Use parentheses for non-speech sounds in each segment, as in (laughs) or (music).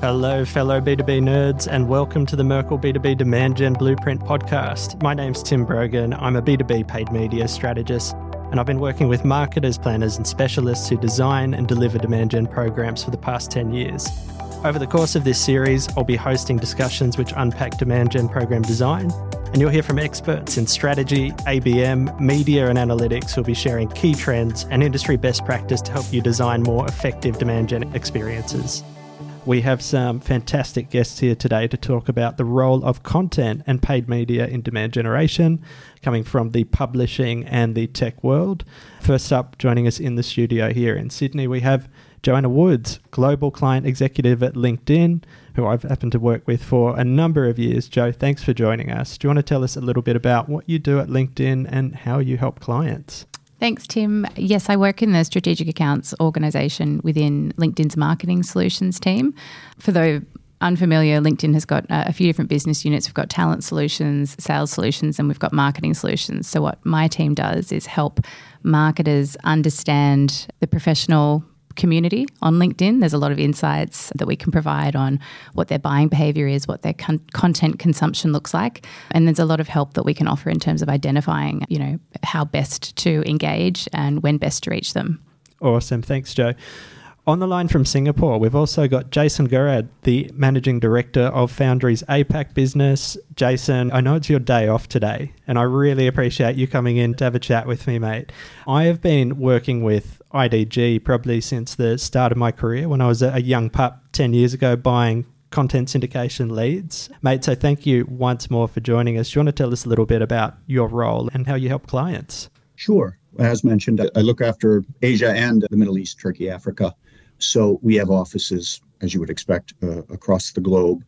Hello, fellow B2B nerds, and welcome to the Merkle B2B Demand Gen Blueprint podcast. My name's Tim Brogan. I'm a B2B paid media strategist, and I've been working with marketers, planners, and specialists who design and deliver demand gen programs for the past 10 years. Over the course of this series, I'll be hosting discussions which unpack demand gen program design, and you'll hear from experts in strategy, ABM, media, and analytics who'll be sharing key trends and industry best practice to help you design more effective demand gen experiences. We have some fantastic guests here today to talk about the role of content and paid media in demand generation, coming from the publishing and the tech world. First up, joining us in the studio here in Sydney, we have Joanna Woods, Global Client Executive at LinkedIn, who I've happened to work with for a number of years. Joe, thanks for joining us. Do you want to tell us a little bit about what you do at LinkedIn and how you help clients? Thanks, Tim. Yes, I work in the strategic accounts organisation within LinkedIn's marketing solutions team. For those unfamiliar, LinkedIn has got uh, a few different business units. We've got talent solutions, sales solutions, and we've got marketing solutions. So, what my team does is help marketers understand the professional community on LinkedIn. There's a lot of insights that we can provide on what their buying behavior is, what their con- content consumption looks like, and there's a lot of help that we can offer in terms of identifying, you know, how best to engage and when best to reach them. Awesome, thanks, Joe. On the line from Singapore, we've also got Jason Gurad, the Managing Director of Foundry's APAC business. Jason, I know it's your day off today, and I really appreciate you coming in to have a chat with me, mate. I have been working with IDG probably since the start of my career when I was a young pup 10 years ago buying content syndication leads. Mate, so thank you once more for joining us. Do you want to tell us a little bit about your role and how you help clients? Sure. As mentioned, I look after Asia and the Middle East, Turkey, Africa. So we have offices, as you would expect, uh, across the globe.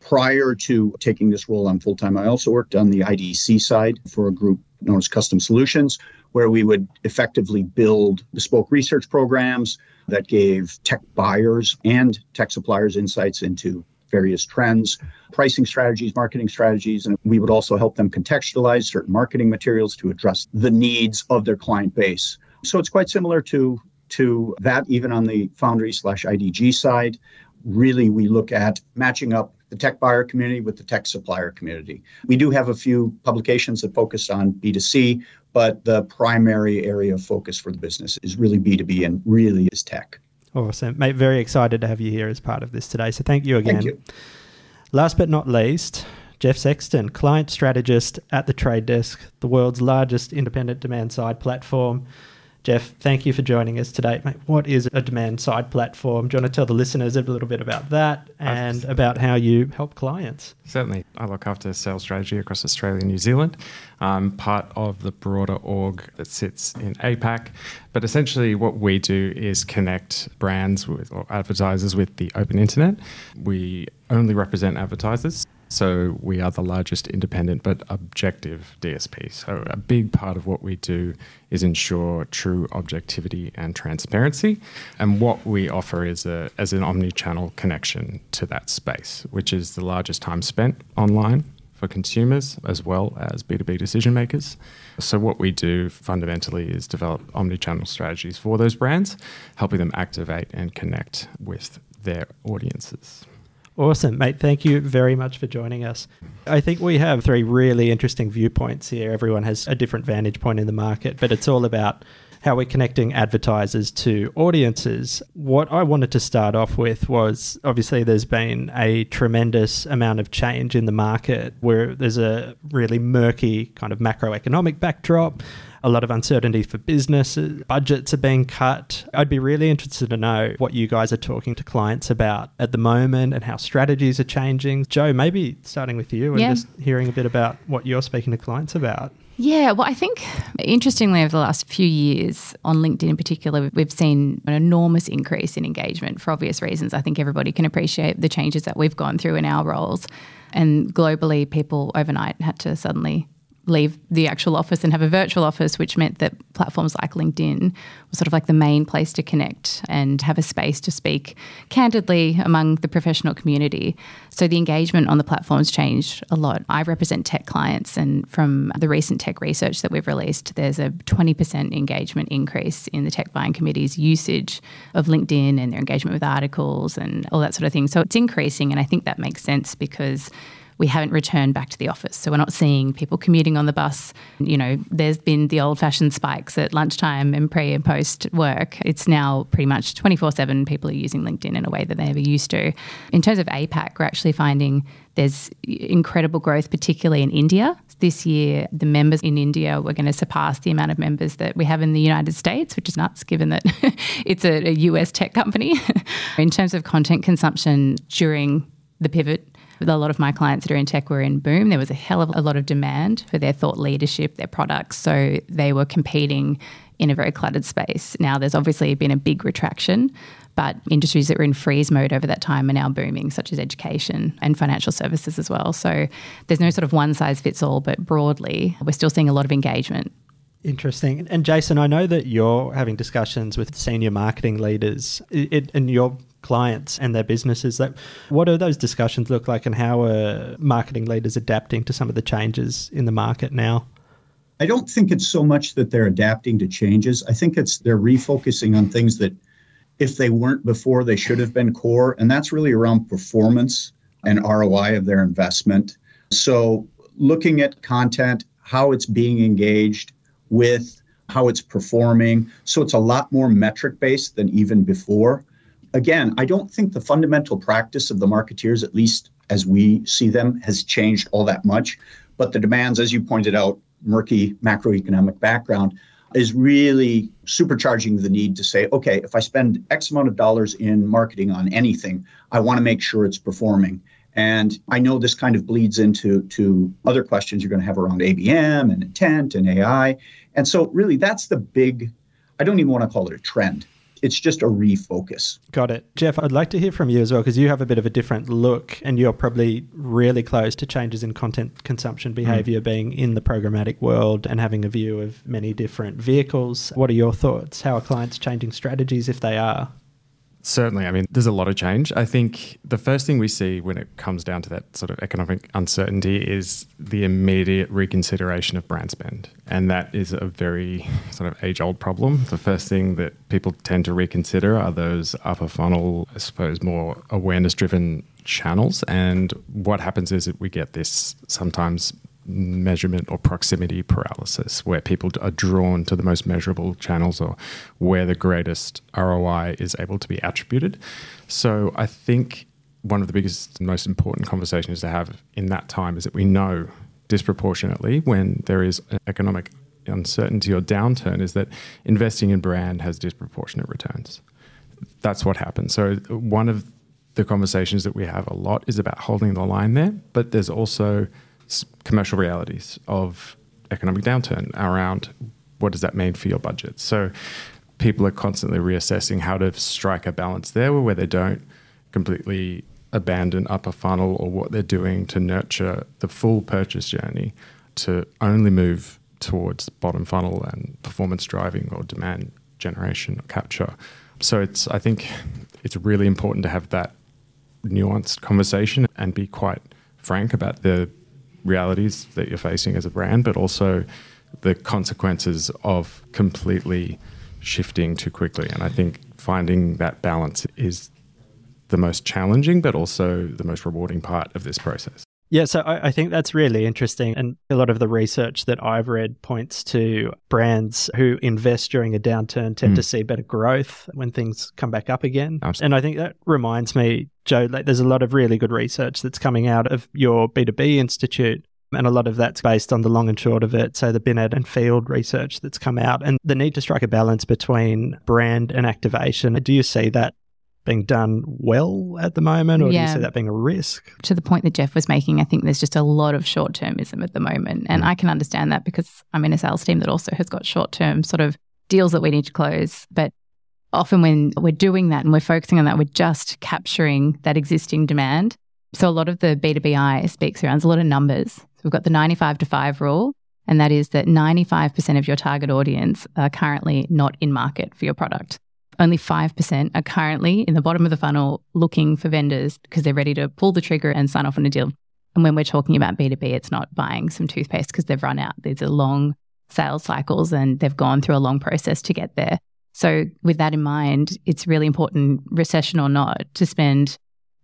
Prior to taking this role on full time, I also worked on the IDC side for a group known as Custom Solutions, where we would effectively build bespoke research programs that gave tech buyers and tech suppliers insights into various trends, pricing strategies, marketing strategies, and we would also help them contextualize certain marketing materials to address the needs of their client base. So it's quite similar to to that, even on the Foundry slash IDG side. Really, we look at matching up the tech buyer community with the tech supplier community. We do have a few publications that focus on B2C, but the primary area of focus for the business is really B2B and really is tech. Awesome. Mate, very excited to have you here as part of this today. So thank you again. Thank you. Last but not least, Jeff Sexton, client strategist at the Trade Desk, the world's largest independent demand side platform. Jeff, thank you for joining us today. Mate, what is a demand side platform? Do you want to tell the listeners a little bit about that and about how you help clients? Certainly. I look after sales strategy across Australia and New Zealand. I'm part of the broader org that sits in APAC. But essentially, what we do is connect brands with, or advertisers with the open internet. We only represent advertisers. So we are the largest independent but objective DSP. So a big part of what we do is ensure true objectivity and transparency. And what we offer is a as an omni-channel connection to that space, which is the largest time spent online for consumers as well as B2B decision makers. So, what we do fundamentally is develop omni channel strategies for those brands, helping them activate and connect with their audiences. Awesome, mate. Thank you very much for joining us. I think we have three really interesting viewpoints here. Everyone has a different vantage point in the market, but it's all about how we're connecting advertisers to audiences. What I wanted to start off with was obviously there's been a tremendous amount of change in the market where there's a really murky kind of macroeconomic backdrop a lot of uncertainty for businesses, budgets are being cut. I'd be really interested to know what you guys are talking to clients about at the moment and how strategies are changing. Joe, maybe starting with you and yeah. just hearing a bit about what you're speaking to clients about. Yeah, well, I think interestingly, over the last few years on LinkedIn in particular, we've seen an enormous increase in engagement for obvious reasons. I think everybody can appreciate the changes that we've gone through in our roles. And globally, people overnight had to suddenly leave the actual office and have a virtual office, which meant that platforms like LinkedIn were sort of like the main place to connect and have a space to speak candidly among the professional community. So the engagement on the platforms changed a lot. I represent tech clients, and from the recent tech research that we've released, there's a 20% engagement increase in the tech buying committee's usage of LinkedIn and their engagement with articles and all that sort of thing. So it's increasing, and I think that makes sense because we haven't returned back to the office. So we're not seeing people commuting on the bus. You know, there's been the old fashioned spikes at lunchtime and pre and post work. It's now pretty much 24 7 people are using LinkedIn in a way that they never used to. In terms of APAC, we're actually finding there's incredible growth, particularly in India. This year, the members in India were going to surpass the amount of members that we have in the United States, which is nuts given that (laughs) it's a, a US tech company. (laughs) in terms of content consumption during the pivot a lot of my clients that are in tech were in boom. There was a hell of a lot of demand for their thought leadership, their products. So they were competing in a very cluttered space. Now there's obviously been a big retraction, but industries that were in freeze mode over that time are now booming, such as education and financial services as well. So there's no sort of one size fits all, but broadly, we're still seeing a lot of engagement. Interesting. And Jason, I know that you're having discussions with senior marketing leaders, it, and you're clients and their businesses. That what do those discussions look like, and how are marketing leaders adapting to some of the changes in the market now? I don't think it's so much that they're adapting to changes. I think it's they're refocusing on things that, if they weren't before, they should have been core, and that's really around performance and ROI of their investment. So, looking at content, how it's being engaged with, how it's performing. So, it's a lot more metric based than even before again, I don't think the fundamental practice of the marketeers, at least as we see them, has changed all that much. But the demands, as you pointed out, murky macroeconomic background, is really supercharging the need to say, okay, if I spend X amount of dollars in marketing on anything, I want to make sure it's performing. And I know this kind of bleeds into to other questions you're going to have around ABM and intent and AI. And so, really, that's the big, I don't even want to call it a trend it's just a refocus. Got it. Jeff, I'd like to hear from you as well because you have a bit of a different look and you're probably really close to changes in content consumption behavior mm. being in the programmatic world and having a view of many different vehicles. What are your thoughts? How are clients changing strategies if they are? Certainly. I mean, there's a lot of change. I think the first thing we see when it comes down to that sort of economic uncertainty is the immediate reconsideration of brand spend. And that is a very (laughs) sort of age old problem. The first thing that people tend to reconsider are those upper funnel, I suppose, more awareness driven channels. And what happens is that we get this sometimes measurement or proximity paralysis, where people are drawn to the most measurable channels or where the greatest ROI is able to be attributed. So I think one of the biggest and most important conversations to have in that time is that we know disproportionately when there is economic uncertainty or downturn is that investing in brand has disproportionate returns. That's what happens. So one of the conversations that we have a lot is about holding the line there, but there's also commercial realities of economic downturn around what does that mean for your budget. So people are constantly reassessing how to strike a balance there where they don't completely abandon upper funnel or what they're doing to nurture the full purchase journey to only move towards bottom funnel and performance driving or demand generation or capture. So it's I think it's really important to have that nuanced conversation and be quite frank about the realities that you're facing as a brand, but also the consequences of completely shifting too quickly. And I think finding that balance is the most challenging, but also the most rewarding part of this process. Yeah, so I, I, think that's really interesting. And a lot of the research that I've read points to brands who invest during a downturn tend mm. to see better growth when things come back up again. Absolutely. And I think that reminds me, Joe, like there's a lot of really good research that's coming out of your B2B Institute. And a lot of that's based on the long and short of it. So the Binet and Field research that's come out and the need to strike a balance between brand and activation. Do you see that being done well at the moment, or yeah. do you see that being a risk? To the point that Jeff was making, I think there's just a lot of short termism at the moment. And mm. I can understand that because I'm in a sales team that also has got short term sort of deals that we need to close. But often when we're doing that and we're focusing on that, we're just capturing that existing demand. So a lot of the B2BI speaks around a lot of numbers. So we've got the 95 to 5 rule. and that is that 95% of your target audience are currently not in market for your product. Only 5% are currently in the bottom of the funnel looking for vendors because they're ready to pull the trigger and sign off on a deal. And when we're talking about B2B, it's not buying some toothpaste because they've run out. These are long sales cycles and they've gone through a long process to get there. So, with that in mind, it's really important, recession or not, to spend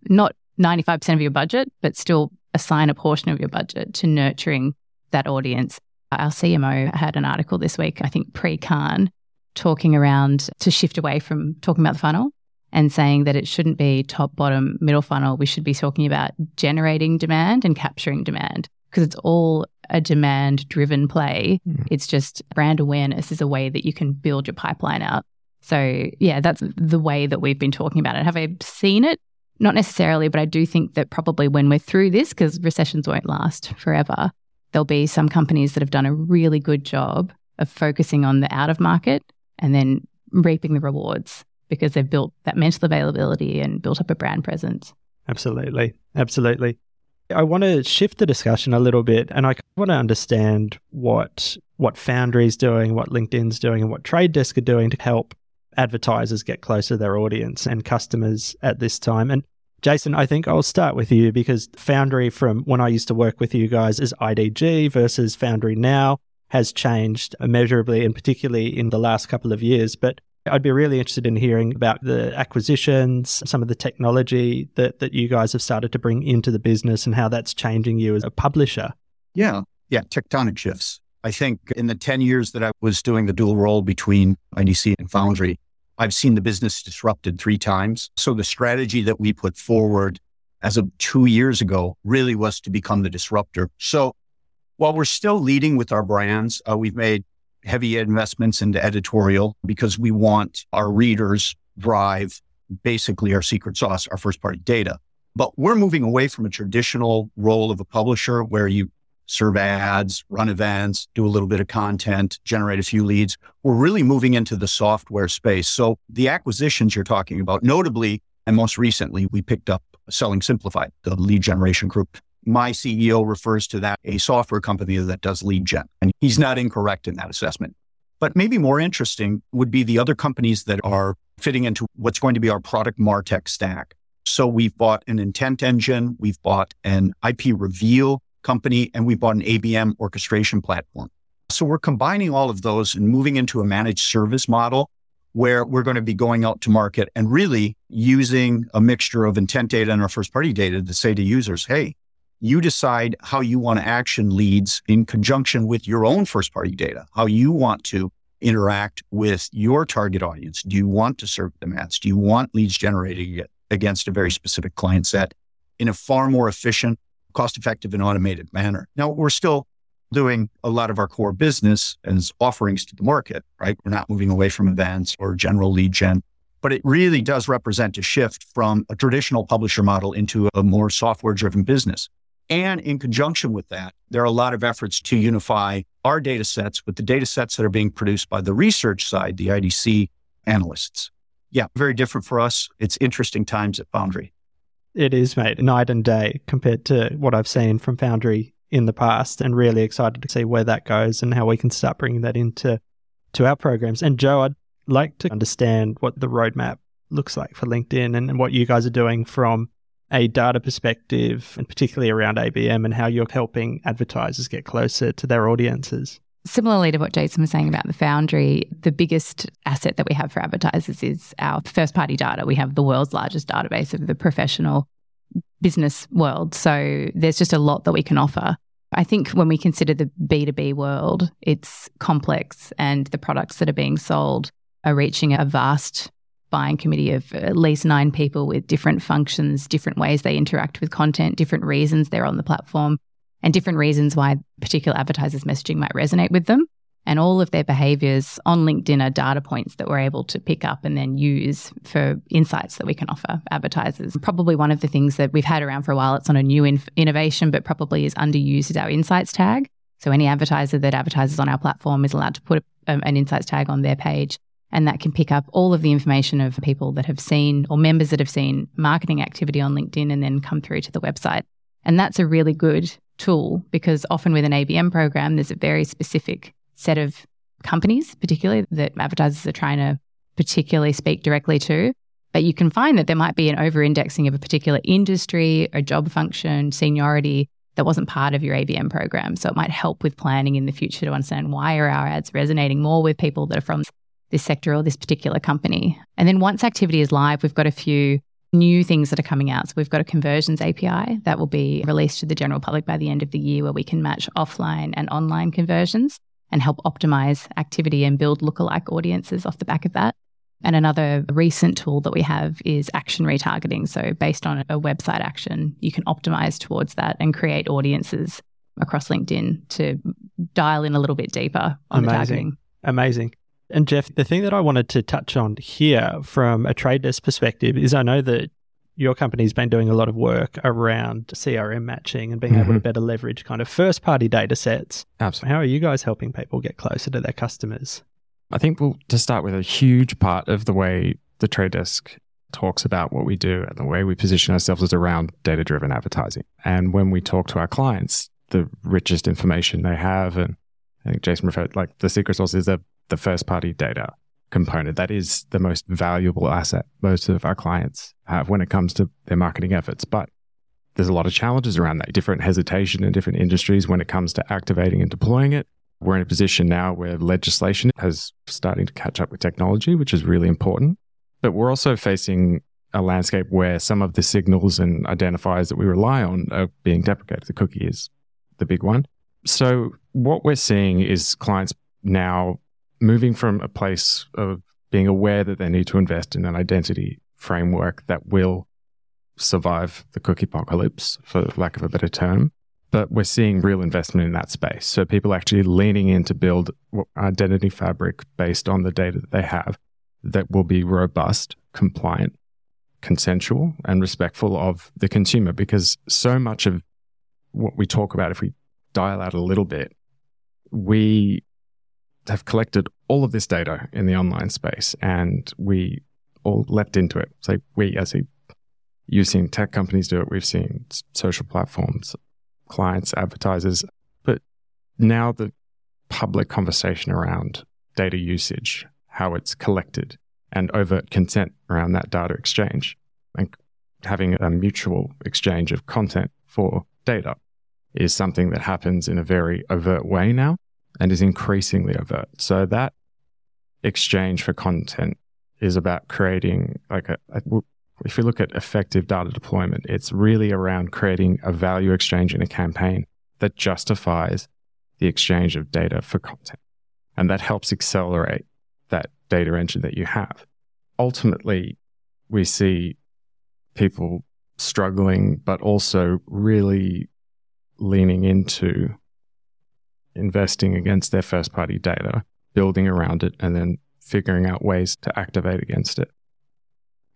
not 95% of your budget, but still assign a portion of your budget to nurturing that audience. Our CMO had an article this week, I think pre Cannes, talking around to shift away from talking about the funnel and saying that it shouldn't be top, bottom, middle funnel. We should be talking about generating demand and capturing demand because it's all a demand driven play. Mm. It's just brand awareness is a way that you can build your pipeline out. So, yeah, that's the way that we've been talking about it. Have I seen it? Not necessarily, but I do think that probably when we're through this, because recessions won't last forever, there'll be some companies that have done a really good job of focusing on the out of market and then reaping the rewards because they've built that mental availability and built up a brand presence. Absolutely. Absolutely. I want to shift the discussion a little bit and I want to understand what what Foundry is doing, what LinkedIn's doing, and what Trade Desk are doing to help advertisers get closer to their audience and customers at this time. And Jason, I think I'll start with you because Foundry from when I used to work with you guys is IDG versus Foundry now has changed immeasurably and particularly in the last couple of years. But I'd be really interested in hearing about the acquisitions, some of the technology that, that you guys have started to bring into the business and how that's changing you as a publisher. Yeah. Yeah. Tectonic shifts. I think in the 10 years that I was doing the dual role between IDC and Foundry, I've seen the business disrupted three times. So the strategy that we put forward as of two years ago really was to become the disruptor. So while we're still leading with our brands, uh, we've made heavy investments into editorial because we want our readers drive basically our secret sauce, our first party data. But we're moving away from a traditional role of a publisher where you serve ads, run events, do a little bit of content, generate a few leads. We're really moving into the software space. So the acquisitions you're talking about, notably, and most recently, we picked up Selling Simplified, the lead generation group my CEO refers to that a software company that does lead gen. And he's not incorrect in that assessment. But maybe more interesting would be the other companies that are fitting into what's going to be our product MarTech stack. So we've bought an intent engine, we've bought an IP reveal company, and we bought an ABM orchestration platform. So we're combining all of those and moving into a managed service model where we're going to be going out to market and really using a mixture of intent data and our first party data to say to users, hey, you decide how you want to action leads in conjunction with your own first party data, how you want to interact with your target audience. Do you want to serve them ads? Do you want leads generated against a very specific client set in a far more efficient, cost effective, and automated manner? Now, we're still doing a lot of our core business as offerings to the market, right? We're not moving away from events or general lead gen, but it really does represent a shift from a traditional publisher model into a more software driven business. And in conjunction with that, there are a lot of efforts to unify our data sets with the data sets that are being produced by the research side, the IDC analysts. Yeah, very different for us. It's interesting times at Foundry. It is, mate, night and day compared to what I've seen from Foundry in the past, and really excited to see where that goes and how we can start bringing that into to our programs. And Joe, I'd like to understand what the roadmap looks like for LinkedIn and, and what you guys are doing from a data perspective, and particularly around ABM and how you're helping advertisers get closer to their audiences. Similarly to what Jason was saying about the Foundry, the biggest asset that we have for advertisers is our first party data. We have the world's largest database of the professional business world. So there's just a lot that we can offer. I think when we consider the B2B world, it's complex and the products that are being sold are reaching a vast buying committee of at least nine people with different functions, different ways they interact with content, different reasons they're on the platform, and different reasons why particular advertisers' messaging might resonate with them. And all of their behaviors on LinkedIn are data points that we're able to pick up and then use for insights that we can offer advertisers. Probably one of the things that we've had around for a while, it's not a new innovation, but probably is underused, is our insights tag. So any advertiser that advertises on our platform is allowed to put an insights tag on their page and that can pick up all of the information of people that have seen or members that have seen marketing activity on LinkedIn and then come through to the website. And that's a really good tool because often with an ABM program, there's a very specific set of companies, particularly that advertisers are trying to particularly speak directly to. But you can find that there might be an over indexing of a particular industry or job function, seniority that wasn't part of your ABM program. So it might help with planning in the future to understand why are our ads resonating more with people that are from this sector or this particular company. And then once activity is live, we've got a few new things that are coming out. So we've got a conversions API that will be released to the general public by the end of the year where we can match offline and online conversions and help optimize activity and build lookalike audiences off the back of that. And another recent tool that we have is action retargeting. So, based on a website action, you can optimize towards that and create audiences across LinkedIn to dial in a little bit deeper on Amazing. the targeting. Amazing. And Jeff, the thing that I wanted to touch on here from a trade desk perspective is I know that your company's been doing a lot of work around CRM matching and being mm-hmm. able to better leverage kind of first party data sets. Absolutely. How are you guys helping people get closer to their customers? I think we'll to start with a huge part of the way the trade desk talks about what we do and the way we position ourselves is around data driven advertising. And when we talk to our clients, the richest information they have, and I think Jason referred like the secret sauce is the, the first party data component. That is the most valuable asset most of our clients have when it comes to their marketing efforts. But there's a lot of challenges around that, different hesitation in different industries when it comes to activating and deploying it. We're in a position now where legislation has starting to catch up with technology, which is really important. But we're also facing a landscape where some of the signals and identifiers that we rely on are being deprecated. The cookie is the big one. So what we're seeing is clients now moving from a place of being aware that they need to invest in an identity framework that will survive the cookie apocalypse, for lack of a better term, but we're seeing real investment in that space. So people actually leaning in to build identity fabric based on the data that they have that will be robust, compliant, consensual, and respectful of the consumer. Because so much of what we talk about, if we dial out a little bit, we have collected all of this data in the online space and we all leapt into it. So we, as a, you've seen tech companies do it, we've seen social platforms, clients, advertisers. But now the public conversation around data usage, how it's collected, and overt consent around that data exchange, and having a mutual exchange of content for data is something that happens in a very overt way now and is increasingly overt. So that exchange for content is about creating like a, a if you look at effective data deployment, it's really around creating a value exchange in a campaign that justifies the exchange of data for content. And that helps accelerate that data engine that you have. Ultimately, we see people struggling, but also really leaning into investing against their first party data, building around it, and then figuring out ways to activate against it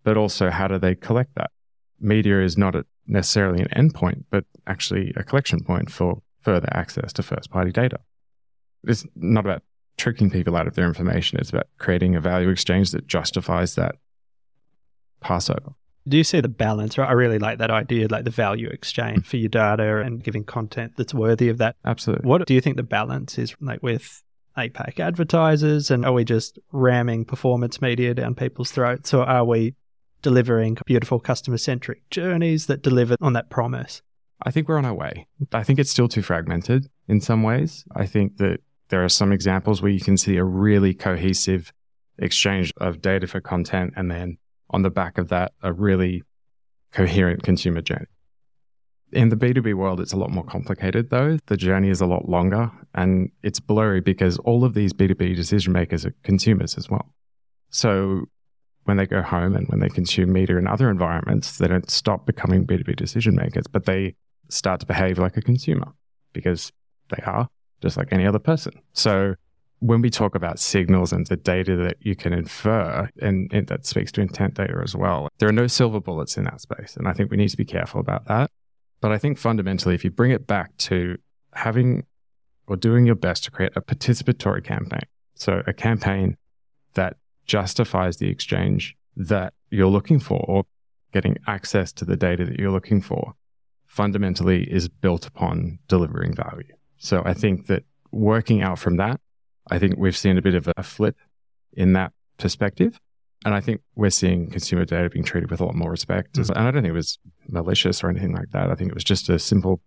but also how do they collect that? Media is not a, necessarily an endpoint, but actually a collection point for further access to first party data. It's not about tricking people out of their information, it's about creating a value exchange that justifies that passover. Do you see the balance? Right? I really like that idea, like the value exchange mm. for your data and giving content that's worthy of that. Absolutely. What do you think the balance is like with APAC advertisers? And are we just ramming performance media down people's throats, or are we delivering beautiful customer centric journeys that deliver on that promise? I think we're on our way. I think it's still too fragmented in some ways. I think that there are some examples where you can see a really cohesive exchange of data for content and then on the back of that, a really coherent consumer journey. In the B2B world, it's a lot more complicated though. The journey is a lot longer and it's blurry because all of these B2B decision makers are consumers as well. So when they go home and when they consume media in other environments, they don't stop becoming B2B decision makers, but they start to behave like a consumer because they are just like any other person. So when we talk about signals and the data that you can infer, and, and, that speaks to intent data as well, there are no silver bullets in that space. And I think we need to be careful about that. But I think fundamentally, if you bring it back to having or doing your best to create a participatory campaign, so a campaign that justifies the exchange that you're looking for or getting access to the data that you're looking for fundamentally is built upon delivering value. So I think that working out from that, I think we've seen a bit of a flip in that perspective. And I think we're seeing consumer data being treated with a lot more respect. Mm-hmm. And I don't think it was malicious or anything like that. I think it was just a simple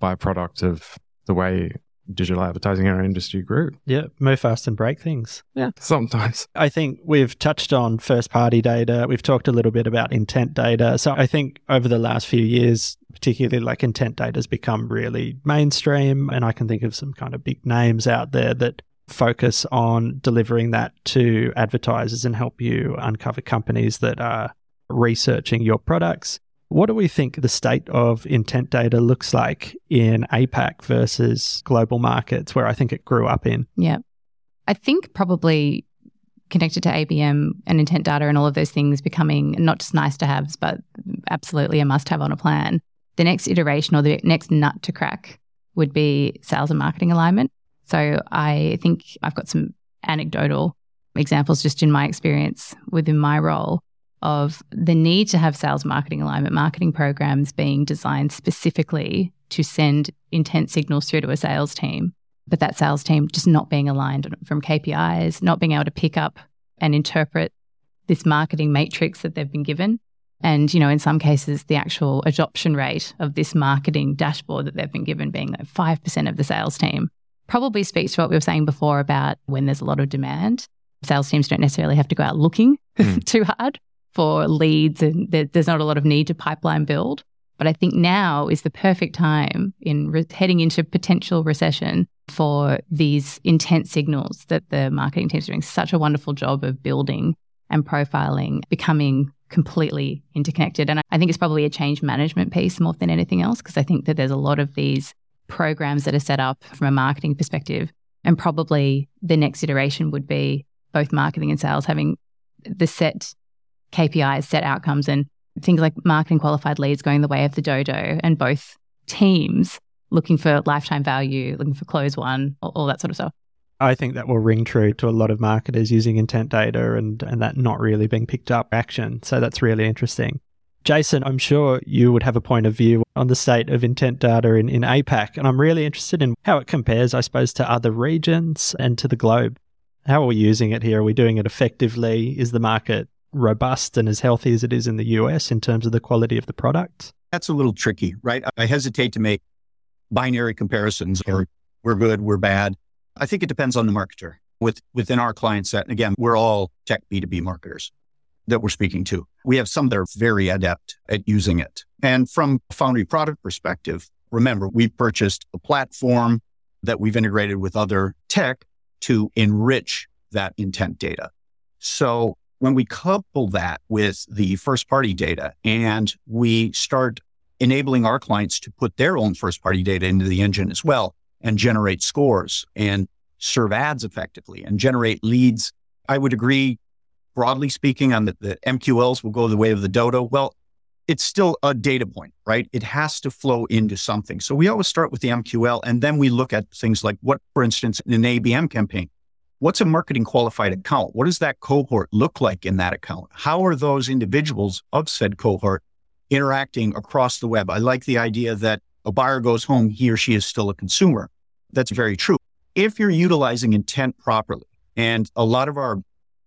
byproduct of the way digital advertising in our industry grew. Yeah, move fast and break things. Yeah, sometimes. I think we've touched on first party data. We've talked a little bit about intent data. So I think over the last few years, particularly like intent data has become really mainstream. And I can think of some kind of big names out there that focus on delivering that to advertisers and help you uncover companies that are researching your products. What do we think the state of intent data looks like in APAC versus global markets, where I think it grew up in? Yeah. I think probably connected to ABM and intent data and all of those things becoming not just nice to haves, but absolutely a must have on a plan. The next iteration or the next nut to crack would be sales and marketing alignment. So I think I've got some anecdotal examples just in my experience within my role of the need to have sales marketing alignment marketing programs being designed specifically to send intent signals through to a sales team, but that sales team just not being aligned from KPIs, not being able to pick up and interpret this marketing matrix that they've been given. And, you know, in some cases, the actual adoption rate of this marketing dashboard that they've been given being like 5% of the sales team probably speaks to what we were saying before about when there's a lot of demand. Sales teams don't necessarily have to go out looking mm. (laughs) too hard for leads and there's not a lot of need to pipeline build. But I think now is the perfect time in re- heading into potential recession for these intent signals that the marketing teams are doing such a wonderful job of building and profiling, becoming completely interconnected. And I think it's probably a change management piece more than anything else, because I think that there's a lot of these programs that are set up from a marketing perspective. And probably the next iteration would be both marketing and sales having the set KPIs, set outcomes, and things like marketing qualified leads going the way of the dodo, and both teams looking for lifetime value, looking for close one, all, all that sort of stuff. I think that will ring true to a lot of marketers using intent data and, and that not really being picked up action. So that's really interesting. Jason, I'm sure you would have a point of view on the state of intent data in, in APAC, and I'm really interested in how it compares, I suppose, to other regions and to the globe. How are we using it here? Are we doing it effectively? Is the market robust and as healthy as it is in the US in terms of the quality of the product? That's a little tricky, right? I hesitate to make binary comparisons or we're good, we're bad. I think it depends on the marketer. With within our client set, and again, we're all tech B2B marketers that we're speaking to. We have some that are very adept at using it. And from a Foundry product perspective, remember, we purchased a platform that we've integrated with other tech to enrich that intent data. So when we couple that with the first party data and we start enabling our clients to put their own first party data into the engine as well and generate scores and serve ads effectively and generate leads, I would agree, broadly speaking, on the, the MQLs will go the way of the dodo. Well, it's still a data point, right? It has to flow into something. So we always start with the MQL and then we look at things like what, for instance, in an ABM campaign, What's a marketing qualified account? What does that cohort look like in that account? How are those individuals of said cohort interacting across the web? I like the idea that a buyer goes home, he or she is still a consumer. That's very true. If you're utilizing intent properly, and a lot of our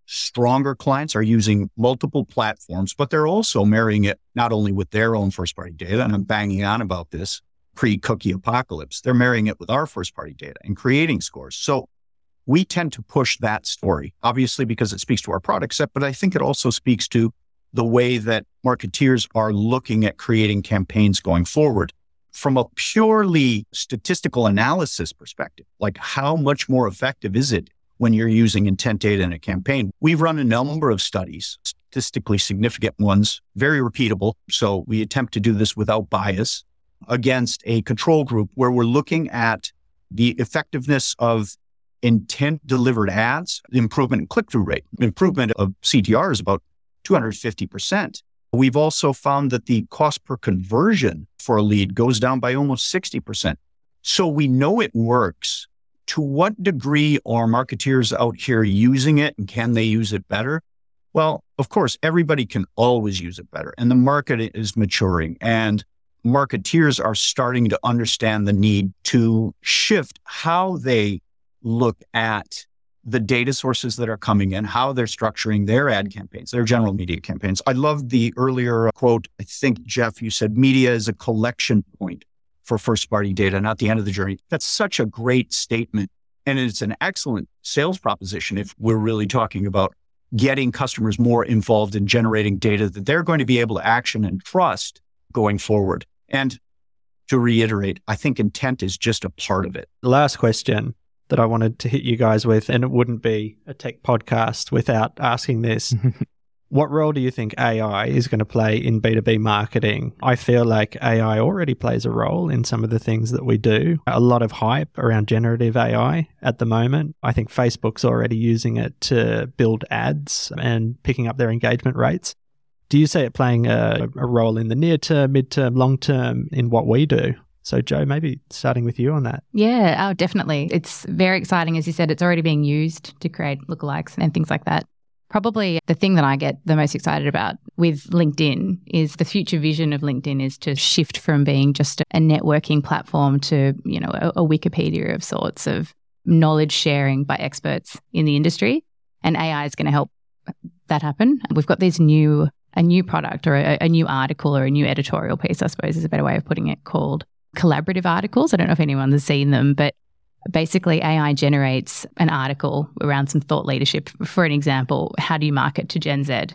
stronger clients are using multiple platforms, but they're also marrying it not only with their own first party data, and I'm banging on about this pre cookie apocalypse, they're marrying it with our first party data and creating scores. So we tend to push that story, obviously because it speaks to our product set, but I think it also speaks to the way that marketeers are looking at creating campaigns going forward. From a purely statistical analysis perspective, like how much more effective is it when you're using intent data in a campaign? We've run a number of studies, statistically significant ones, very repeatable. So we attempt to do this without bias against a control group where we're looking at the effectiveness of intent delivered ads, improvement in click through rate, improvement of CTR is about 250%. We've also found that the cost per conversion for a lead goes down by almost 60%. So we know it works. To what degree are marketeers out here using it and can they use it better? Well, of course, everybody can always use it better and the market is maturing and marketeers are starting to understand the need to shift how they look at the data sources that are coming in, how they're structuring their ad campaigns, their general media campaigns. I love the earlier quote. I think, Jeff, you said media is a collection point for first party data, not the end of the journey. That's such a great statement. And it's an excellent sales proposition if we're really talking about getting customers more involved in generating data that they're going to be able to action and trust going forward. And to reiterate, I think intent is just a part of it. Last question that I wanted to hit you guys with, and it wouldn't be a tech podcast without asking this. (laughs) what role do you think AI is going to play in B2B marketing? I feel like AI already plays a role in some of the things that we do. A lot of hype around generative AI at the moment. I think Facebook's already using it to build ads and picking up their engagement rates. Do you see it playing a, a role in the near term, mid term, long term in what we do? So, Joe, maybe starting with you on that. Yeah, oh, definitely. It's very exciting. As you said, it's already being used to create lookalikes and things like that. Probably the thing that I get the most excited about with LinkedIn is the future vision of LinkedIn is to shift from being just a networking platform to, you know, a, a Wikipedia of sorts of knowledge sharing by experts in the industry. And AI is going to help that happen. We've got these new a new product or a, a, new article or a new editorial piece, I suppose is a better way of putting it, called collaborative articles. I don't know if anyone has seen them, but basically AI generates an article around some thought leadership. For an example, how do you market to Gen Z?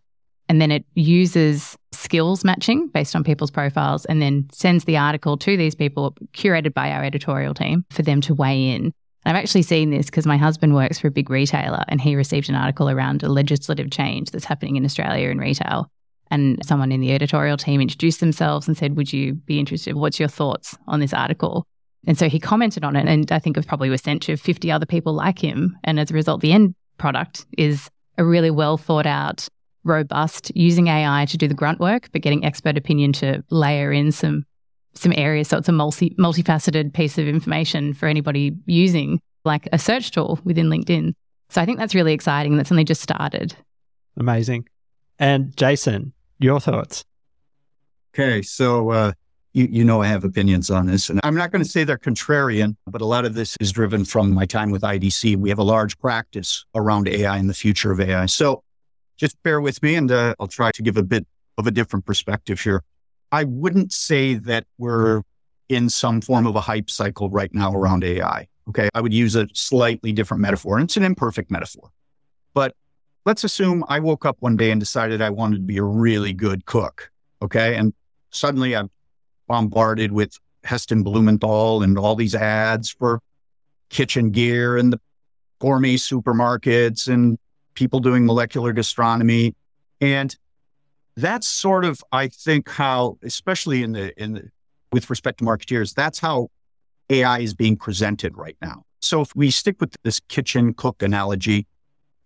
And then it uses skills matching based on people's profiles and then sends the article to these people curated by our editorial team for them to weigh in. I've actually seen this because my husband works for a big retailer and he received an article around a legislative change that's happening in Australia in retail. And someone in the editorial team introduced themselves and said, Would you be interested? What's your thoughts on this article? And so he commented on it. And I think it probably was sent to 50 other people like him. And as a result, the end product is a really well thought out, robust, using AI to do the grunt work, but getting expert opinion to layer in some some areas. So it's a multi multifaceted piece of information for anybody using like a search tool within LinkedIn. So I think that's really exciting. That's only just started. Amazing. And Jason, your thoughts? Okay, so uh, you, you know I have opinions on this, and I'm not going to say they're contrarian, but a lot of this is driven from my time with IDC. We have a large practice around AI and the future of AI. So just bear with me, and uh, I'll try to give a bit of a different perspective here. I wouldn't say that we're in some form of a hype cycle right now around AI. Okay, I would use a slightly different metaphor, and it's an imperfect metaphor. But let's assume I woke up one day and decided I wanted to be a really good cook. Okay. And suddenly I'm bombarded with Heston Blumenthal and all these ads for kitchen gear and the gourmet supermarkets and people doing molecular gastronomy. And that's sort of, I think, how, especially in the, in the, with respect to marketeers, that's how AI is being presented right now. So if we stick with this kitchen cook analogy,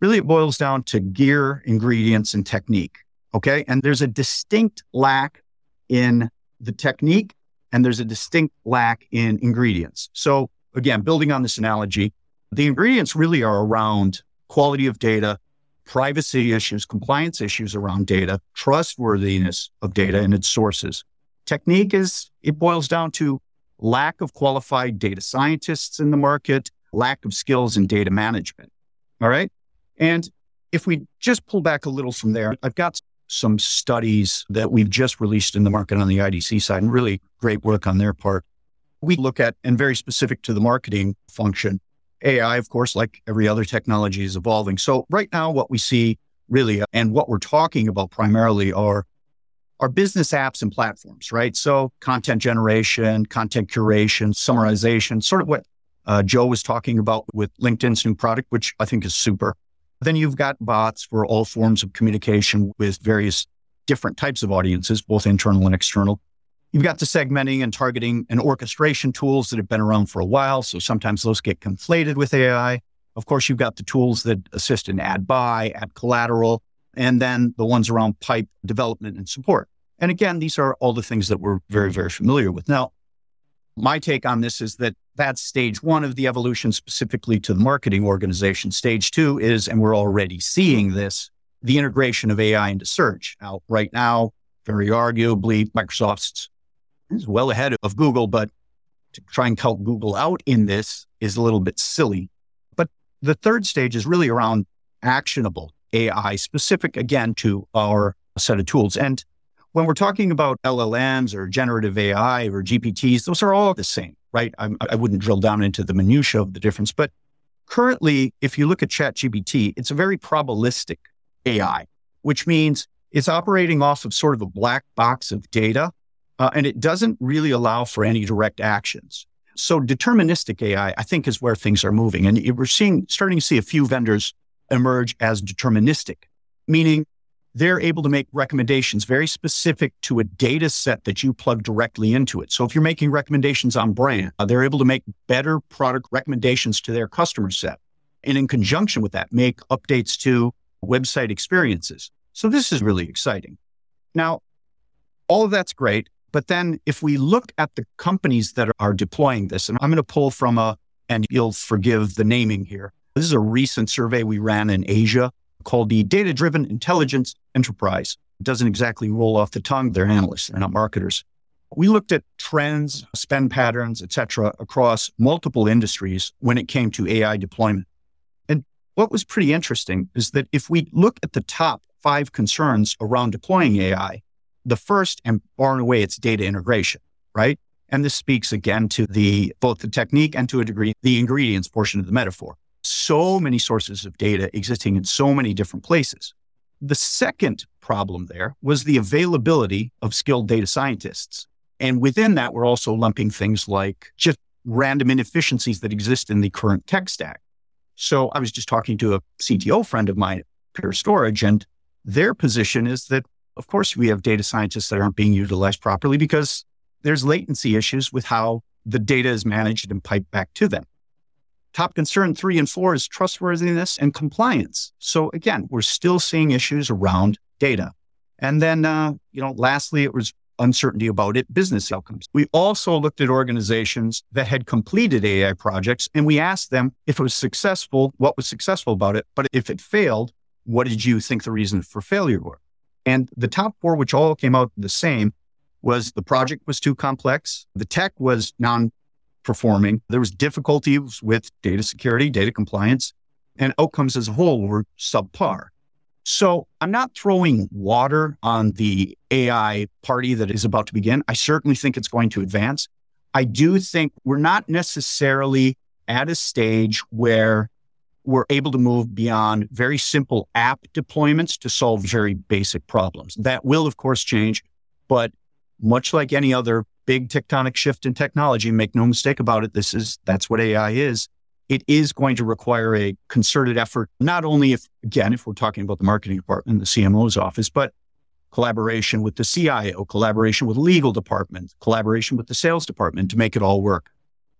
Really, it boils down to gear, ingredients, and technique. Okay. And there's a distinct lack in the technique and there's a distinct lack in ingredients. So, again, building on this analogy, the ingredients really are around quality of data, privacy issues, compliance issues around data, trustworthiness of data and its sources. Technique is, it boils down to lack of qualified data scientists in the market, lack of skills in data management. All right. And if we just pull back a little from there, I've got some studies that we've just released in the market on the IDC side and really great work on their part. We look at, and very specific to the marketing function, AI, of course, like every other technology is evolving. So right now, what we see really, and what we're talking about primarily are are business apps and platforms, right? So content generation, content curation, summarization, sort of what uh, Joe was talking about with LinkedIn's new product, which I think is super. Then you've got bots for all forms of communication with various different types of audiences, both internal and external. You've got the segmenting and targeting and orchestration tools that have been around for a while. So sometimes those get conflated with AI. Of course, you've got the tools that assist in ad buy, ad collateral, and then the ones around pipe development and support. And again, these are all the things that we're very, very familiar with. Now, my take on this is that that's stage one of the evolution specifically to the marketing organization. Stage two is, and we're already seeing this, the integration of AI into search. Now, right now, very arguably, Microsoft's is well ahead of Google, but to try and count Google out in this is a little bit silly. But the third stage is really around actionable AI, specific again to our set of tools. And when we're talking about LLMs or generative AI or GPTs, those are all the same, right? I'm, I would not drill down into the minutia of the difference, but currently, if you look at ChatGPT, it's a very probabilistic AI, which means it's operating off of sort of a black box of data, uh, and it doesn't really allow for any direct actions. So deterministic AI, I think, is where things are moving, and we're seeing starting to see a few vendors emerge as deterministic, meaning they're able to make recommendations very specific to a data set that you plug directly into it. So if you're making recommendations on brand, uh, they're able to make better product recommendations to their customer set. And in conjunction with that, make updates to website experiences. So this is really exciting. Now, all of that's great. But then if we look at the companies that are deploying this, and I'm going to pull from a, and you'll forgive the naming here. This is a recent survey we ran in Asia called the Data Driven Intelligence Enterprise. It doesn't exactly roll off the tongue. They're analysts, they're not marketers. We looked at trends, spend patterns, et cetera, across multiple industries when it came to AI deployment. And what was pretty interesting is that if we look at the top five concerns around deploying AI, the first and far and away, it's data integration, right? And this speaks again to the both the technique and to a degree the ingredients portion of the metaphor. So many sources of data existing in so many different places. The second problem there was the availability of skilled data scientists. And within that, we're also lumping things like just random inefficiencies that exist in the current tech stack. So I was just talking to a CTO friend of mine Pure Storage, and their position is that, of course, we have data scientists that aren't being utilized properly because there's latency issues with how the data is managed and piped back to them. Top concern three and four is trustworthiness and compliance. So again, we're still seeing issues around data. And then, uh, you know, lastly, it was uncertainty about it, business outcomes. We also looked at organizations that had completed AI projects and we asked them if it was successful, what was successful about it. But if it failed, what did you think the reason for failure were? And the top four, which all came out the same, was the project was too complex, the tech was non performing, there was difficulties with data security, data compliance, and outcomes as a whole were subpar. So I'm not throwing water on the AI party that is about to begin. I certainly think it's going to advance. I do think we're not necessarily at a stage where we're able to move beyond very simple app deployments to solve very basic problems. That will, of course, change, but much like any other big tectonic shift in technology, make no mistake about it, this is that's what AI is. It is going to require a concerted effort, not only if again, if we're talking about the marketing department, the CMO's office, but collaboration with the CIO, collaboration with legal department, collaboration with the sales department to make it all work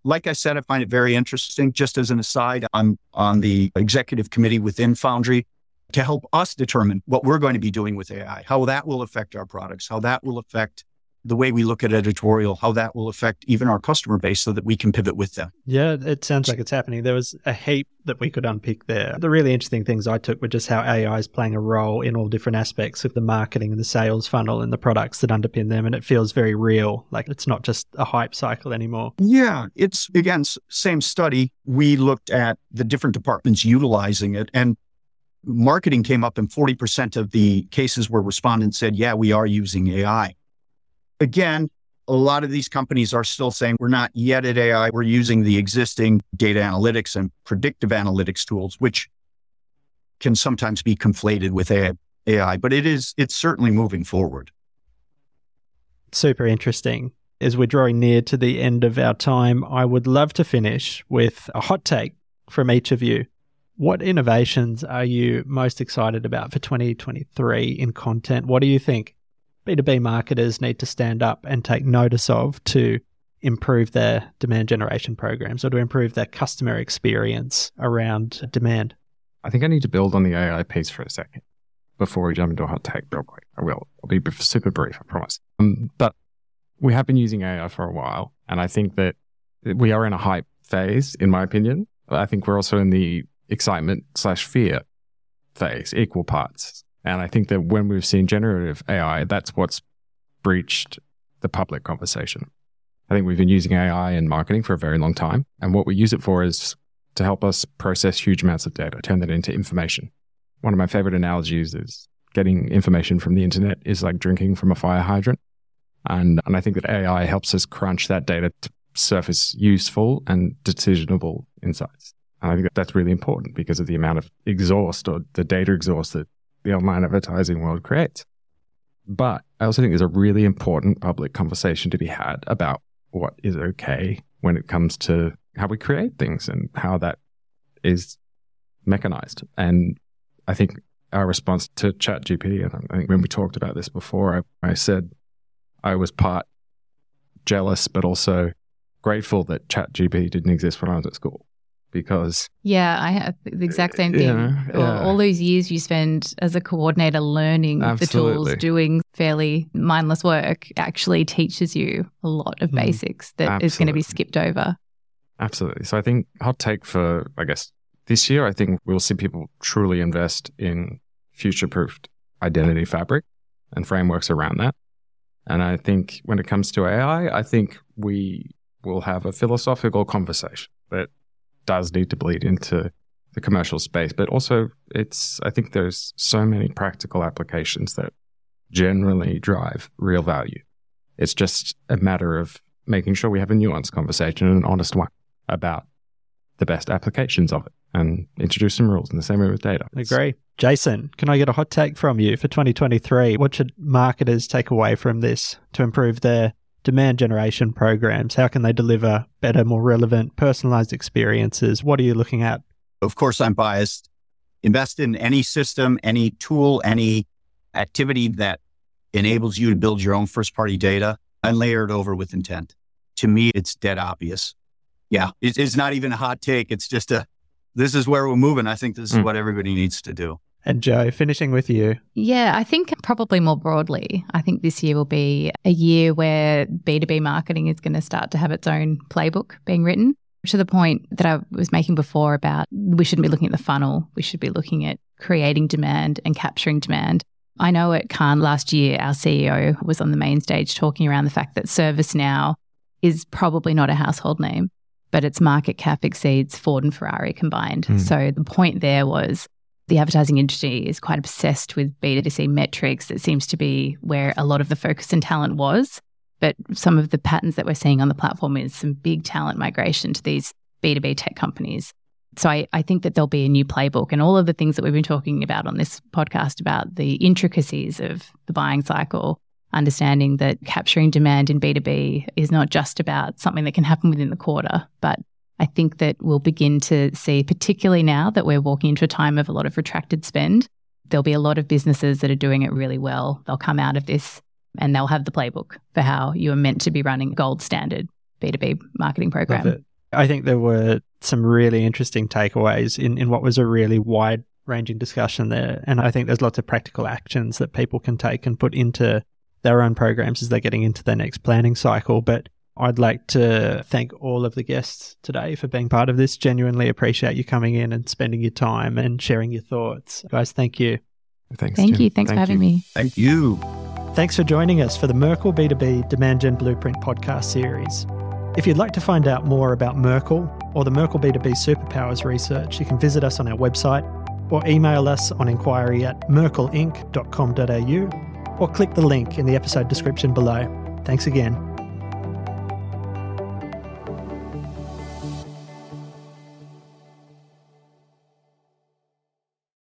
like I said, I find it very interesting. Just as an aside, I'm on the executive committee within Foundry to help us determine what we're going to be doing with AI, how that will affect our products, how that will affect the way we look at editorial, how that will affect even our customer base so that we can pivot with them. Yeah, it sounds like it's happening. There was a heap that we could unpick there. The really interesting things I took were just how AI is playing a role in all different aspects of the marketing and the sales funnel and the products that underpin them. And it feels very real. Like it's not just a hype cycle anymore. Yeah, it's again, same study. We looked at the different departments utilizing it and marketing came up in 40% of the cases where respondents said, yeah, we are using AI. Again, a lot of these companies are still saying we're not yet at AI. We're using the existing data analytics and predictive analytics tools, which can sometimes be conflated with AI, but it is, it's certainly moving forward. Super interesting. As we're drawing near to the end of our time, I would love to finish with a hot take from each of you. What innovations are you most excited about for 2023 in content? What do you think B2B marketers need to stand up and take notice of to improve their demand generation programs or to improve their customer experience around demand? I think I need to build on the AI piece for a second before we jump into a hot take real quick. I will. I'll be super brief, I promise. Um, but we have been using AI for a while, and I think that we are in a hype phase, in my opinion. I think we're also in the excitement slash fear phase, equal parts. And I think that when we've seen generative AI, that's what's breached the public conversation. I think we've been using AI in marketing for a very long time. And what we use it for is to help us process huge amounts of data, turn that into information. One of my favorite analogies is getting information from the internet is like drinking from a fire hydrant. And, and I think that AI helps us crunch that data to surface useful and decisionable insights. And I think that that's really important because of the amount of exhaust or the data exhaust that the online advertising world creates. But I also think there's a really important public conversation to be had about what is okay when it comes to how we create things and how that is mechanized. And I think our response to ChatGPT, and I think when we talked about this before, I, I said I was part jealous, but also grateful that ChatGPT didn't exist when I was at school because yeah i have the exact same thing Yeah, yeah. All, all those years you spend as a coordinator learning the tools doing fairly mindless work actually teaches you a lot of Mm, basics that is going to be skipped over Absolutely. So I think hot take for, I guess, this year, I think we'll see people truly invest in future proofed identity fabric and frameworks around that. And I think when it comes to AI, I think we will have a philosophical conversation that does need to bleed into the commercial space. But also, it's, I think there's so many practical applications that generally drive real value. It's just a matter of making sure we have a nuanced conversation and an honest one about the best applications of it and introduce some rules in the same way with data. It's- Agree. Jason, can I get a hot take from you for 2023? What should marketers take away from this to improve their demand generation programs? How can they deliver better, more relevant, personalized experiences? What are you looking at? Of course, I'm biased. Invest in any system, any tool, any activity that enables you to build your own first party data and layer it over with intent. To me, it's dead obvious. Yeah, it- it's not even a hot take. It's just a, this is where we're moving. I think this is Mm. what everybody needs to do. And Joe, finishing with you. Yeah, I think probably more broadly, I think this year will be a year where B2B marketing is going to start to have its own playbook being written to the point that I was making before about we shouldn't be looking at the funnel, we should be looking at creating demand and capturing demand. I know at Cannes last year, our CEO was on the main stage talking around the fact that ServiceNow is probably not a household name, but its market cap exceeds Ford and Ferrari combined. Hmm. So the point there was the advertising industry is quite obsessed with B2C metrics. It seems to be where a lot of the focus and talent was. But some of the patterns that we're seeing on the platform is some big talent migration to these B2B tech companies. So I, I think that there'll be a new playbook and all of the things that we've been talking about on this podcast about the intricacies of the buying cycle, understanding that capturing demand in B2B is not just about something that can happen within the quarter, but I think that we'll begin to see, particularly now that we're walking into a time of a lot of retracted spend, there'll be a lot of businesses that are doing it really well. They'll come out of this and they'll have the playbook for how you are meant to be running gold standard B2B marketing program. I think there were some really interesting takeaways in, in what was a really wide ranging discussion there. And I think there's lots of practical actions that people can take and put into their own programs as they're getting into their next planning cycle. But I'd like to thank all of the guests today for being part of this. Genuinely appreciate you coming in and spending your time and sharing your thoughts. Guys, thank you. Thanks. Thank Jim. you. Thanks for having you. me. Thank you. Thanks for joining us for the Merkle B2B Demand Gen Blueprint podcast series. If you'd like to find out more about Merkle or the Merkle B2B Superpowers research, you can visit us on our website or email us on inquiry at merkleinc.com.au or click the link in the episode description below. Thanks again.